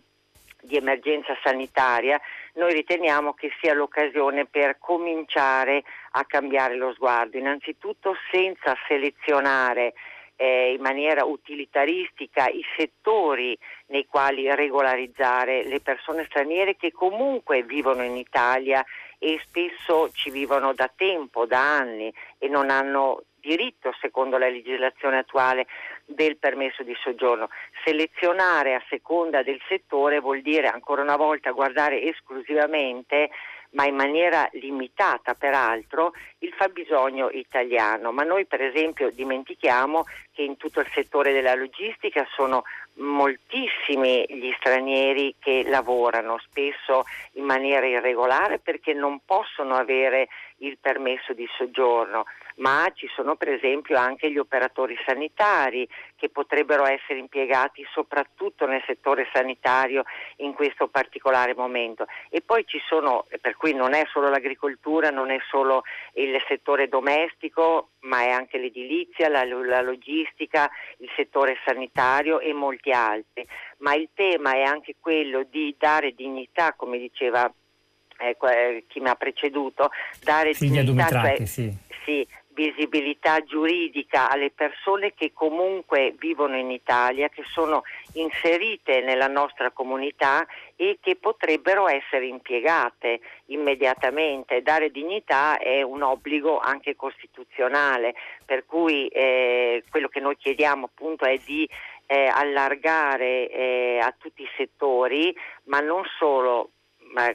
di emergenza sanitaria, noi riteniamo che sia l'occasione per cominciare a cambiare lo sguardo, innanzitutto senza selezionare eh, in maniera utilitaristica i settori nei quali regolarizzare le persone straniere che comunque vivono in Italia e spesso ci vivono da tempo, da anni e non hanno diritto, secondo la legislazione attuale, del permesso di soggiorno. Selezionare a seconda del settore vuol dire ancora una volta guardare esclusivamente ma in maniera limitata peraltro, il fabbisogno italiano. Ma noi per esempio dimentichiamo che in tutto il settore della logistica sono moltissimi gli stranieri che lavorano, spesso in maniera irregolare perché non possono avere il permesso di soggiorno ma ci sono per esempio anche gli operatori sanitari che potrebbero essere impiegati soprattutto nel settore sanitario in questo particolare momento. E poi ci sono, per cui non è solo l'agricoltura, non è solo il settore domestico, ma è anche l'edilizia, la, la logistica, il settore sanitario e molti altri. Ma il tema è anche quello di dare dignità, come diceva eh, chi mi ha preceduto, dare Silvia dignità, cioè, sì. Sì, visibilità giuridica alle persone che comunque vivono in Italia, che sono inserite nella nostra comunità e che potrebbero essere impiegate immediatamente. Dare dignità è un obbligo anche costituzionale, per cui eh, quello che noi chiediamo appunto è di eh, allargare eh, a tutti i settori, ma non solo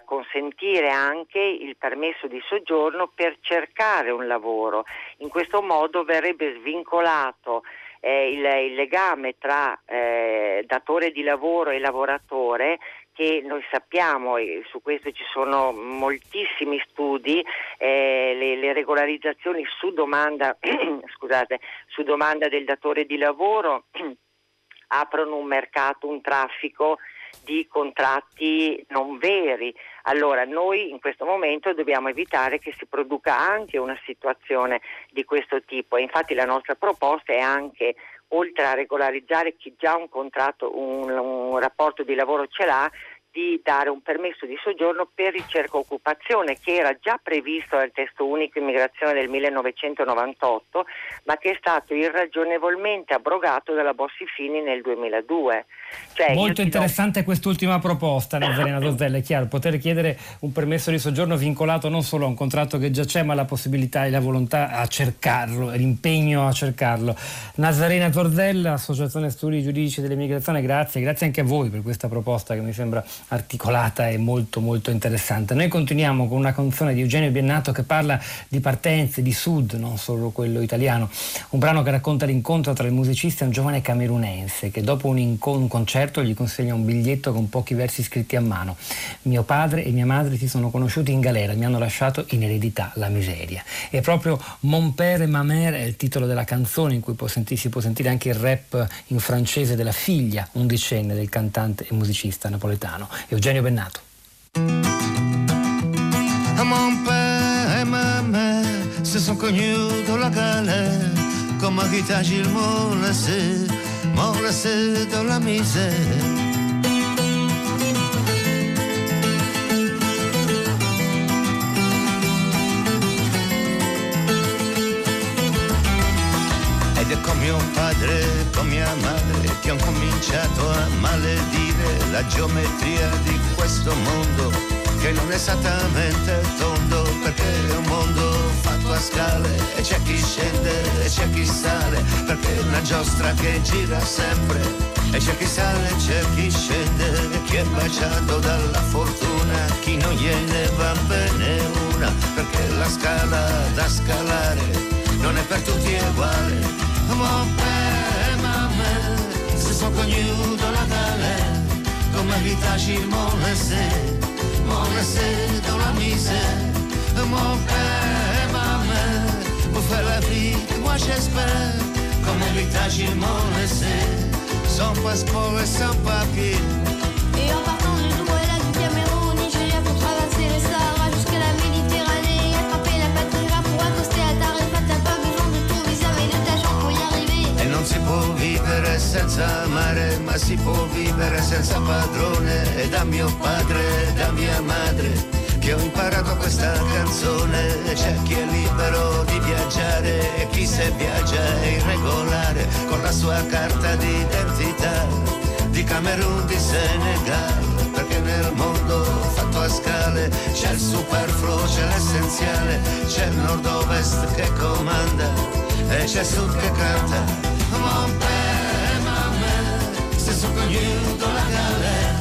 consentire anche il permesso di soggiorno per cercare un lavoro. In questo modo verrebbe svincolato eh, il, il, legame tra eh, datore di lavoro e lavoratore che noi sappiamo, e su questo ci sono moltissimi studi, eh, le, le, regolarizzazioni su domanda, scusate, su domanda del datore di lavoro aprono un mercato, un traffico di contratti non veri. Allora noi in questo momento dobbiamo evitare che si produca anche una situazione di questo tipo infatti la nostra proposta è anche oltre a regolarizzare chi già un contratto, un, un rapporto di lavoro ce l'ha, di dare un permesso di soggiorno per ricerca occupazione che era già previsto dal testo unico immigrazione del 1998 ma che è stato irragionevolmente abrogato dalla Bossi-Fini nel 2002. Cioè, Molto interessante do... quest'ultima proposta, Nazarena Dozzella, è chiaro, poter chiedere un permesso di soggiorno vincolato non solo a un contratto che già c'è ma la possibilità e la volontà a cercarlo, l'impegno a cercarlo. Nazarena Torzella, Associazione Studi Giudici dell'Immigrazione, grazie, grazie anche a voi per questa proposta che mi sembra articolata e molto molto interessante. Noi continuiamo con una canzone di Eugenio Biennato che parla di partenze, di sud, non solo quello italiano, un brano che racconta l'incontro tra il musicista e un giovane camerunense che dopo un, inco- un concerto gli consegna un biglietto con pochi versi scritti a mano. Mio padre e mia madre si sono conosciuti in galera, mi hanno lasciato in eredità la miseria. E proprio Mon père et ma mère è il titolo della canzone in cui può sentire, si può sentire anche il rap in francese della figlia undicenne del cantante e musicista napoletano. Eugenio Bennato. Mon père et ma mère se sont connus dans la galère, comme héritage ils m'ont laissé, m'ont laissé dans la misère. È come mio padre, con mia madre, che ho cominciato a maledire la geometria di questo mondo, che non è esattamente tondo, perché è un mondo fatto a scale, e c'è chi scende e c'è chi sale, perché è una giostra che gira sempre, e c'è chi sale e c'è chi scende, e chi è baciato dalla fortuna, chi non gliene va bene una, perché la scala da scalare non è per tutti uguale mon père et ma mère se sont connus dans la galère. Comme héritage, ils m'ont laissé, m'ont laissé dans la misère. Mon père et ma mère, pour faire la vie que moi j'espère. Comme héritage, ils m'ont laissé, sans passeport et sans papier. Senza amare, ma si può vivere senza padrone. E da mio padre, da mia madre, che ho imparato questa canzone. C'è chi è libero di viaggiare e chi se viaggia è irregolare con la sua carta d'identità di Camerun, di Senegal. Perché nel mondo fatto a scale c'è il superfluo, c'è l'essenziale, c'è il nord-ovest che comanda e c'è sud che canta. Mon sont connus dans la galère,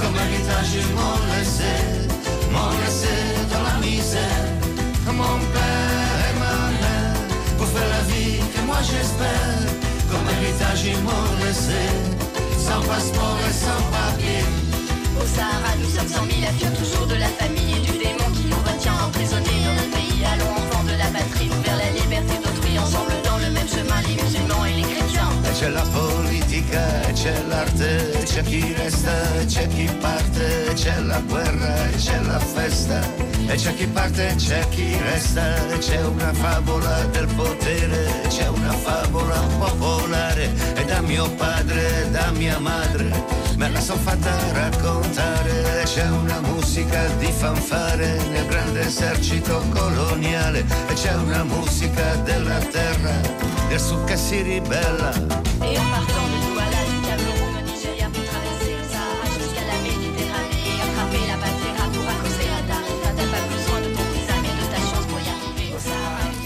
comme héritage ils m'ont laissé, m'ont laissé dans la misère. Mon père et ma mère, pour faire la vie que moi j'espère, comme héritage ils m'ont laissé, sans passeport et sans papier. Au Sahara, nous sommes cent mille affaires toujours de la famille et du démon c'è la politica, c'è l'arte, c'è chi resta, c'è chi parte, c'è la guerra, e c'è la festa, e c'è chi parte, c'è chi resta, c'è una favola del potere, c'è una favola popolare, e da mio padre, da mia madre, me la son fatta raccontare, c'è una musica di fanfare nel grande esercito coloniale, e c'è una musica della terra, sud che si ribella.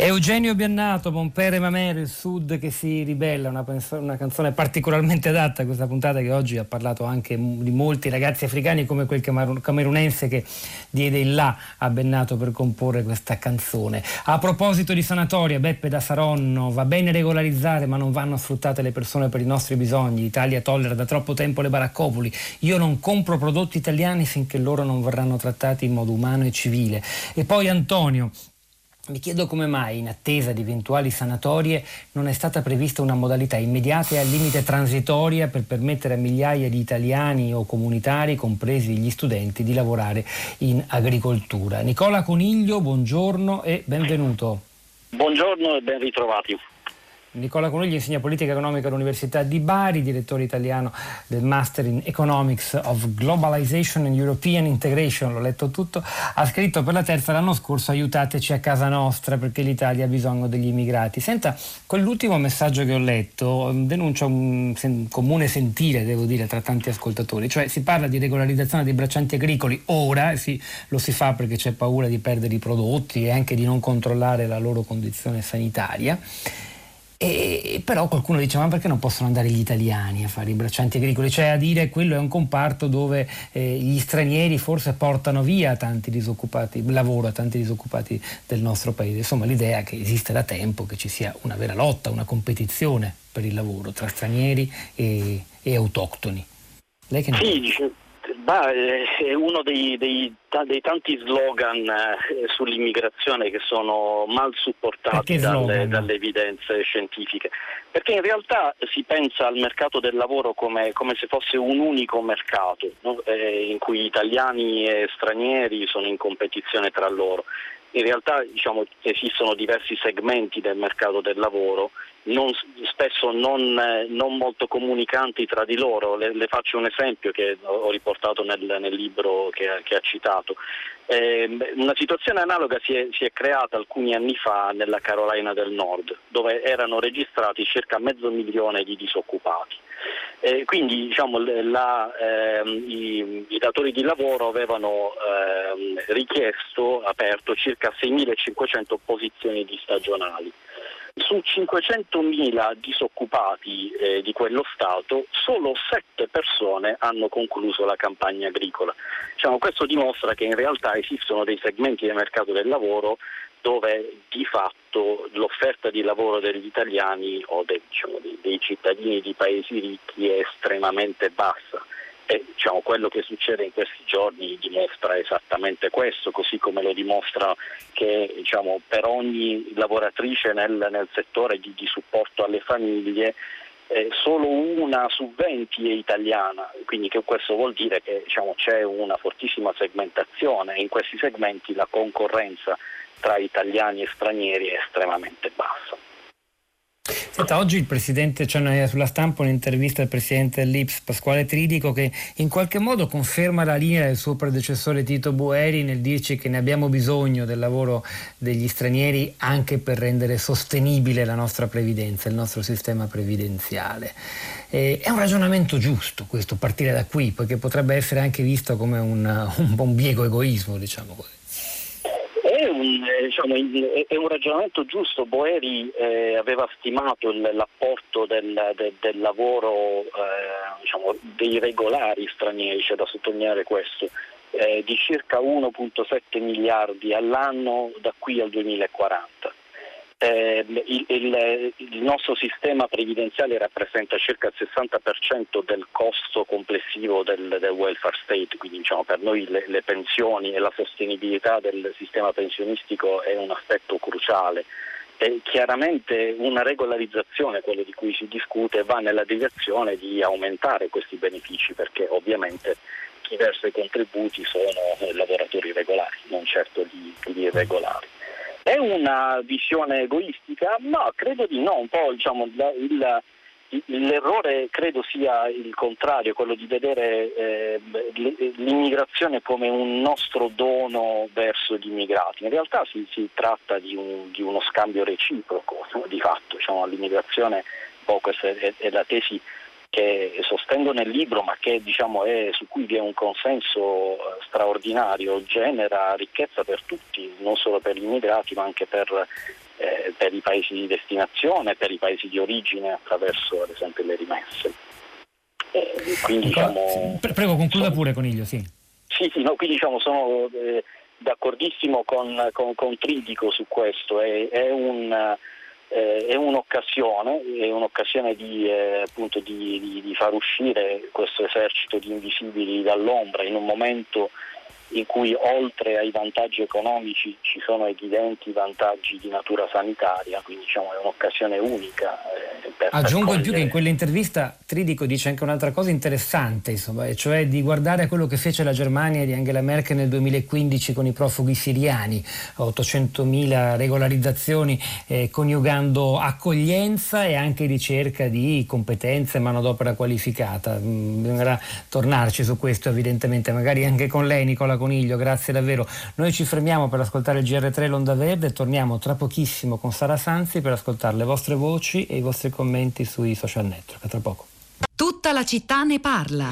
Eugenio Biannato, Monpere Mamere, il Sud che si ribella, una, una, canzone particolarmente adatta a questa puntata che oggi ha parlato anche di molti ragazzi africani come quel camerunense che diede il là a Bennato per comporre questa canzone. A proposito di sanatoria, Beppe da Saronno, va bene regolarizzare ma non vanno sfruttate le persone per i nostri bisogni, l'Italia tollera da troppo tempo le baraccopoli, io non compro prodotti italiani finché loro non verranno trattati in modo umano e civile. E poi Antonio, mi chiedo come mai, in attesa di eventuali sanatorie, non è stata prevista una modalità immediata e al limite transitoria per permettere a migliaia di italiani o comunitari, compresi gli studenti, di lavorare in agricoltura. Nicola Coniglio, buongiorno e benvenuto. Buongiorno e ben ritrovati. Nicola Coniglio insegna politica economica all'Università di Bari, direttore italiano del Master in Economics of Globalization and European Integration, l'ho letto tutto, ha scritto per la terza l'anno scorso aiutateci a casa nostra perché l'Italia ha bisogno degli immigrati. Senta, quell'ultimo messaggio che ho letto mm, denuncia un sen- comune sentire, devo dire, tra tanti ascoltatori, cioè si parla di regolarizzazione dei braccianti agricoli ora, sì, lo si fa perché c'è paura di perdere i prodotti e anche di non controllare la loro condizione sanitaria e, però qualcuno dice ma perché non possono andare gli italiani a fare i braccianti agricoli? Cioè a dire quello è un comparto dove eh, gli stranieri forse portano via tanti disoccupati, lavoro a tanti disoccupati del nostro paese. Insomma l'idea che esiste da tempo che ci sia una vera lotta, una competizione per il lavoro tra stranieri e, e autoctoni. Lei che ne sì, Beh, è uno dei, dei, dei tanti slogan eh, sull'immigrazione che sono mal supportati dalle, dalle, evidenze scientifiche, perché in realtà si pensa al mercato del lavoro come, come se fosse un unico mercato, no? eh, in cui italiani e stranieri sono in competizione tra loro. In realtà diciamo, esistono diversi segmenti del mercato del lavoro, non, spesso non, eh, non, molto comunicanti tra di loro. Le, le, faccio un esempio che ho riportato nel, nel libro che, che, ha citato. Eh, una situazione analoga si è, si è, creata alcuni anni fa nella Carolina del Nord, dove erano registrati circa mezzo milione di disoccupati. Eh, quindi diciamo, la, ehm, i, i, datori di lavoro avevano ehm, richiesto, aperto circa 6.500 posizioni di stagionali. Su 500.000 disoccupati eh, di quello Stato, solo 7 persone hanno concluso la campagna agricola. Diciamo, questo dimostra che in realtà esistono dei segmenti del mercato del lavoro dove di fatto l'offerta di lavoro degli italiani o dei, diciamo, dei, cittadini di paesi ricchi è estremamente bassa. E diciamo, quello che succede in questi giorni dimostra esattamente questo, così come lo dimostra che diciamo, per ogni lavoratrice nel, nel settore di, di, supporto alle famiglie eh, solo una su 20 è italiana, quindi questo vuol dire che diciamo, c'è una fortissima segmentazione e in questi segmenti la concorrenza tra italiani e stranieri è estremamente bassa. Senta, oggi il Presidente, c'è sulla stampa un'intervista al Presidente dell'Ips, Pasquale Tridico, che in qualche modo conferma la linea del suo predecessore Tito Bueri nel dirci che ne abbiamo bisogno del lavoro degli stranieri anche per rendere sostenibile la nostra previdenza, il nostro sistema previdenziale. Eh, è un ragionamento giusto questo, partire da qui, perché potrebbe essere anche visto come un, un, un biego egoismo, diciamo così. Eh, diciamo, è un, ragionamento giusto, Boeri eh, aveva stimato il, l'apporto del, del, del lavoro eh, diciamo, dei regolari stranieri, c'è da sottolineare questo, eh, di circa 1.7 miliardi all'anno da qui al 2040 eh, il, il, il, nostro sistema previdenziale rappresenta circa il 60% del costo complessivo del, del welfare state, quindi diciamo, per noi le, le, pensioni e la sostenibilità del sistema pensionistico è un aspetto cruciale. E chiaramente una regolarizzazione, quello di cui si discute, va nella direzione di aumentare questi benefici perché ovviamente chi versa i contributi sono lavoratori regolari, non certo gli, gli irregolari. È una visione egoistica? No, credo di no, un po' diciamo, il, l'errore credo sia il contrario, quello di vedere eh, l'immigrazione come un nostro dono verso gli immigrati. In realtà si, si tratta di, un, di, uno scambio reciproco di fatto, diciamo, l'immigrazione, un questa è, è la tesi che sostengo nel libro ma che diciamo, è, su cui vi è un consenso eh, straordinario, genera ricchezza per tutti, non solo per gli immigrati ma anche per eh, per i paesi di destinazione, per i paesi di origine attraverso ad esempio le rimesse. Eh, quindi, diciamo, prego, concluda sono, pure Coniglio, sì. Sì, sì, no, quindi diciamo sono eh, d'accordissimo con, con, con, Tridico su questo, è, è, un, eh, è un'occasione, è un'occasione di, eh, appunto di, di, di, far uscire questo esercito di invisibili dall'ombra in un momento in cui oltre ai vantaggi economici ci sono evidenti vantaggi di natura sanitaria, quindi diciamo è un'occasione unica. Eh, Aggiungo in più che in quell'intervista Tridico dice anche un'altra cosa interessante, insomma, cioè di guardare a quello che fece la Germania di Angela Merkel nel 2015 con i profughi siriani, 800.000 regolarizzazioni eh, coniugando accoglienza e anche ricerca di competenze e manodopera qualificata. Mm, bisognerà tornarci su questo evidentemente, magari anche con lei Nicola Coniglio, grazie davvero. Noi ci fermiamo per ascoltare il GR3 L'Onda Verde e torniamo tra pochissimo con Sara Sanzi per ascoltare le vostre voci e i vostri commenti sui social network. A tra poco. Tutta la città ne parla.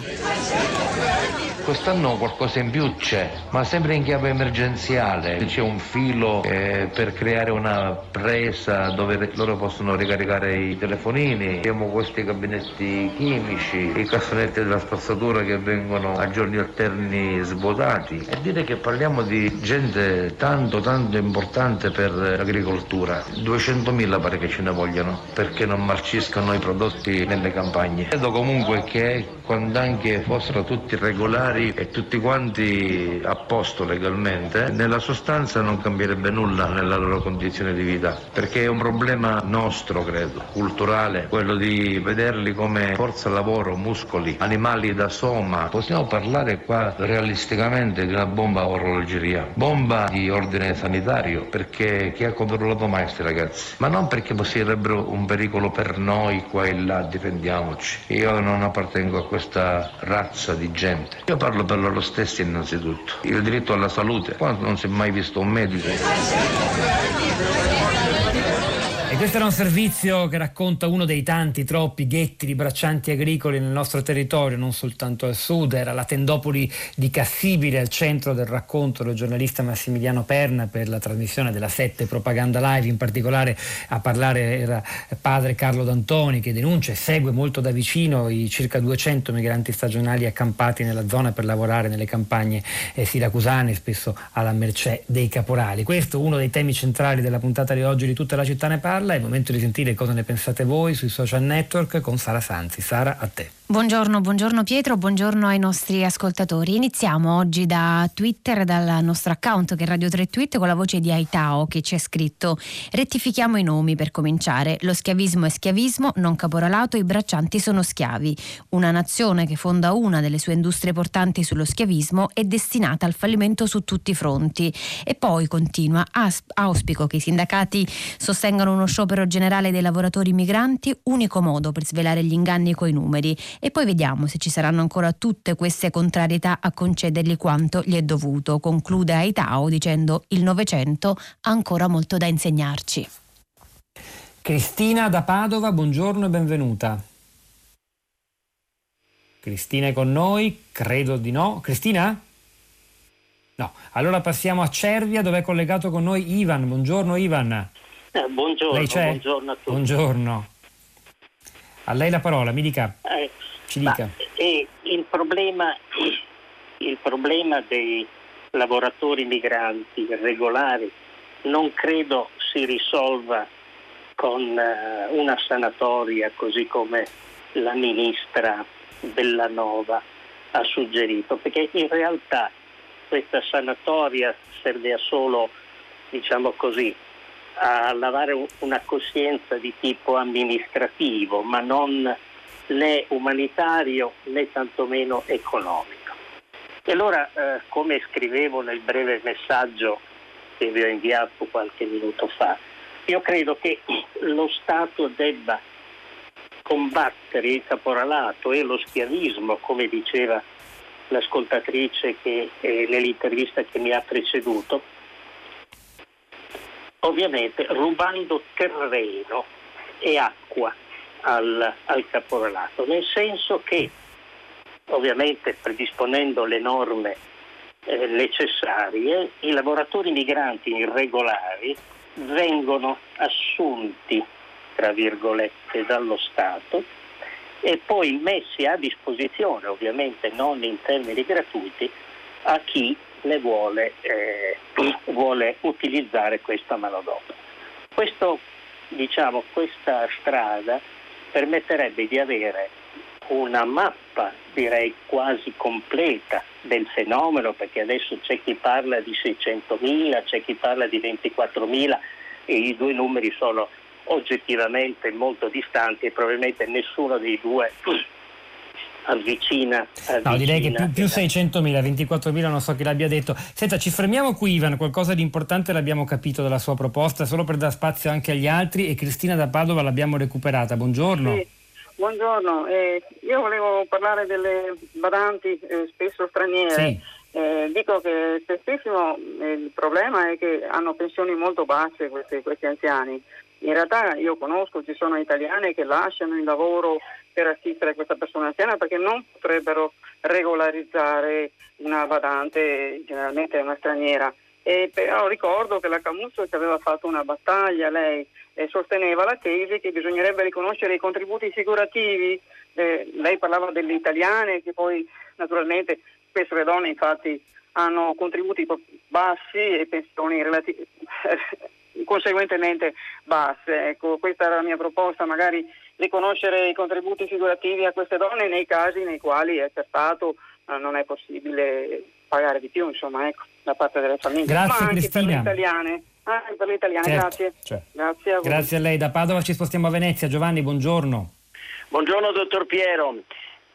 Quest'anno qualcosa in più c'è, ma sempre in chiave emergenziale. C'è un filo eh, per creare una presa dove loro possono ricaricare i telefonini. Abbiamo questi gabinetti chimici, i cassonetti della spazzatura che vengono a giorni alterni svuotati. E dire che parliamo di gente tanto tanto importante per l'agricoltura. 200.000 pare che ce ne vogliono perché non marciscano i prodotti nelle campagne. Credo comunque che quando anche fossero tutti regolari e tutti quanti a posto legalmente, nella sostanza non cambierebbe nulla nella loro condizione di vita, perché è un problema nostro, credo, culturale, quello di vederli come forza lavoro, muscoli, animali da soma. Possiamo parlare qua realisticamente di una bomba orologeria, bomba di ordine sanitario, perché chi ha controllato mai questi ragazzi? Ma non perché sarebbero un pericolo per noi qua e là, difendiamoci. Io non appartengo a questa razza di gente. Io parlo per loro stessi innanzitutto. Il diritto alla salute, qua non si è mai visto un medico. Questo era un servizio che racconta uno dei tanti, troppi ghetti di braccianti agricoli nel nostro territorio, non soltanto al sud, era la tendopoli di Cassibile al centro del racconto del giornalista Massimiliano Perna per la trasmissione della Sette Propaganda Live, in particolare a parlare era padre Carlo D'Antoni che denuncia e segue molto da vicino i circa 200 migranti stagionali accampati nella zona per lavorare nelle campagne eh, siracusane, spesso alla mercé dei caporali. Questo è uno dei temi centrali della puntata di oggi di Tutta la città ne parla è il momento di sentire cosa ne pensate voi sui social network con Sara Sanzi. Sara, a te. Buongiorno, buongiorno Pietro, buongiorno ai nostri ascoltatori. Iniziamo oggi da Twitter, dal nostro account che è Radio 3 Tweet con la voce di Aitao che ci ha scritto rettifichiamo i nomi per cominciare. Lo schiavismo è schiavismo, non caporalato, i braccianti sono schiavi. Una nazione che fonda una delle sue industrie portanti sullo schiavismo è destinata al fallimento su tutti i fronti. E poi continua, auspico che i sindacati sostengano uno sciopero generale dei lavoratori migranti, unico modo per svelare gli inganni coi numeri e poi vediamo se ci saranno ancora tutte queste contrarietà a concedergli quanto gli è dovuto. Conclude Aitao dicendo il Novecento ha ancora molto da insegnarci. Cristina da Padova, buongiorno e benvenuta. Cristina è con noi? Credo di no. Cristina? No. Allora passiamo a Cervia dove è collegato con noi Ivan. Buongiorno Ivan. Eh, buongiorno, buongiorno a tutti. Buongiorno. A lei la parola, mi dica. Eh, ci dica. Ma, eh, il, problema, il problema dei lavoratori migranti regolari non credo si risolva con uh, una sanatoria così come la ministra Bellanova ha suggerito, perché in realtà questa sanatoria serve a solo, diciamo così, a lavare una coscienza di tipo amministrativo, ma non né umanitario né tantomeno economico. E allora, eh, come scrivevo nel breve messaggio che vi ho inviato qualche minuto fa, io credo che lo Stato debba combattere il caporalato e lo schiavismo, come diceva l'ascoltatrice che, eh, nell'intervista che mi ha preceduto, ovviamente rubando terreno e acqua al, al caporalato, nel senso che ovviamente predisponendo le norme eh, necessarie, i lavoratori migranti irregolari vengono assunti, tra virgolette, dallo Stato e poi messi a disposizione, ovviamente non in termini gratuiti, a chi ne vuole, eh, vuole utilizzare questa manodopera. Questo, diciamo, questa strada permetterebbe di avere una mappa, direi quasi completa, del fenomeno, perché adesso c'è chi parla di 600.000, c'è chi parla di 24.000 e i due numeri sono oggettivamente molto distanti e probabilmente nessuno dei due avvicina, avvicina. No, direi che più, più 600.000, 24.000 non so chi l'abbia detto. Senta, ci fermiamo qui Ivan, qualcosa di importante l'abbiamo capito dalla sua proposta, solo per dar spazio anche agli altri e Cristina da Padova l'abbiamo recuperata. Buongiorno. Sì. Buongiorno, eh, io volevo parlare delle badanti eh, spesso straniere. Sì. Eh, dico che spessissimo eh, il problema è che hanno pensioni molto basse questi, questi anziani. In realtà io conosco, ci sono italiane che lasciano il lavoro per assistere questa persona anziana perché non potrebbero regolarizzare una badante, generalmente una straniera. E però ricordo che la Camusso ci aveva fatto una battaglia, lei eh, sosteneva la tesi che bisognerebbe riconoscere i contributi assicurativi, eh, lei parlava delle italiane che poi naturalmente spesso le donne infatti hanno contributi bassi e pensioni relati- conseguentemente basse. Ecco, questa era la mia proposta, magari riconoscere i contributi figurativi a queste donne nei casi nei quali è accertato eh, non è possibile pagare di più, insomma, ecco, da parte delle famiglie. Grazie Ma anche per le italiane. Anche per le italiane, Certo, grazie. certo. Grazie a voi. Grazie a lei. Da Padova ci spostiamo a Venezia. Giovanni, buongiorno. Buongiorno dottor Piero.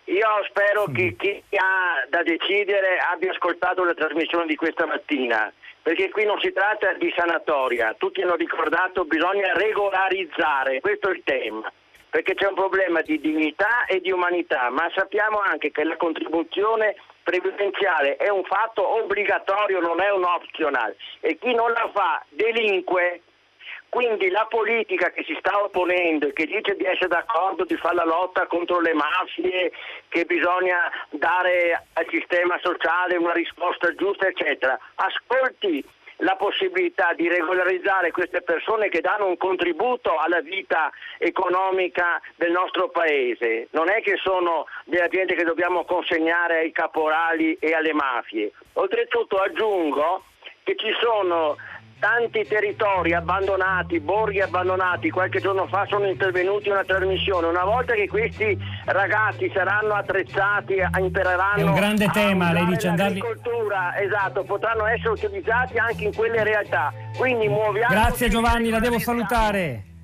Io spero che chi ha da decidere abbia ascoltato la trasmissione di questa mattina, perché qui non si tratta di sanatoria, tutti hanno ricordato bisogna regolarizzare, questo è il tema, perché c'è un problema di dignità e di umanità, ma sappiamo anche che la contribuzione previdenziale è un fatto obbligatorio, non è un optional e chi non la fa delinque. Quindi la politica che si sta opponendo e che dice di essere d'accordo di fare la lotta contro le mafie, che bisogna dare al sistema sociale una risposta giusta, eccetera, ascolti la possibilità di regolarizzare queste persone che danno un contributo alla vita economica del nostro paese. Non è che sono della gente che dobbiamo consegnare ai caporali e alle mafie. Oltretutto aggiungo che ci sono tanti territori abbandonati, borghi abbandonati, qualche giorno fa sono intervenuti in una trasmissione, una volta che questi ragazzi saranno attrezzati, impereranno È un grande tema, lei dice andarli... esatto, potranno essere utilizzati anche in quelle realtà. Quindi muoviamo Grazie Giovanni, la devo salutare.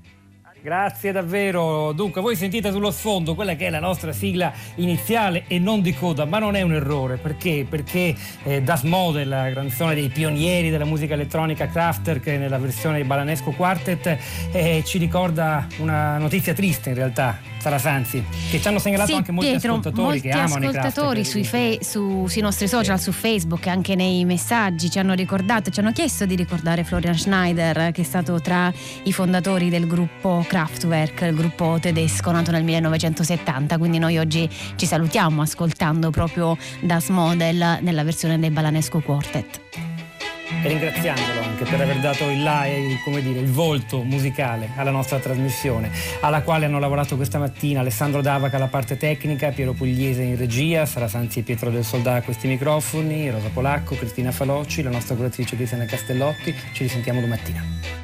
Grazie davvero. Dunque, voi sentite sullo sfondo quella che è la nostra sigla iniziale e non di coda, ma non è un errore. Perché? Perché eh, Das Model, la canzone dei pionieri della musica elettronica Crafter, che nella versione di Balanesco Quartet, eh, ci ricorda una notizia triste in realtà, Sara Sanzi, che ci hanno segnalato Sì, anche molti Pietro, ascoltatori molti che amano ascoltatori sui, fe- su- sui nostri social, su Facebook, anche nei messaggi ci hanno ricordato, ci hanno chiesto di ricordare Florian Schneider, che è stato tra i fondatori del gruppo Kraftwerk, il gruppo tedesco nato nel 1970. Quindi noi oggi ci salutiamo ascoltando proprio Das Model nella versione del Balanesco Quartet. E ringraziandolo anche per aver dato il, come dire, il volto musicale alla nostra trasmissione, alla quale hanno lavorato questa mattina Alessandro Davaca alla parte tecnica, Piero Pugliese in regia, Sara Sanzi e Pietro del Soldà a questi microfoni, Rosa Polacco, Cristina Falocci, la nostra curatrice Cristiana Castellotti. Ci risentiamo domattina.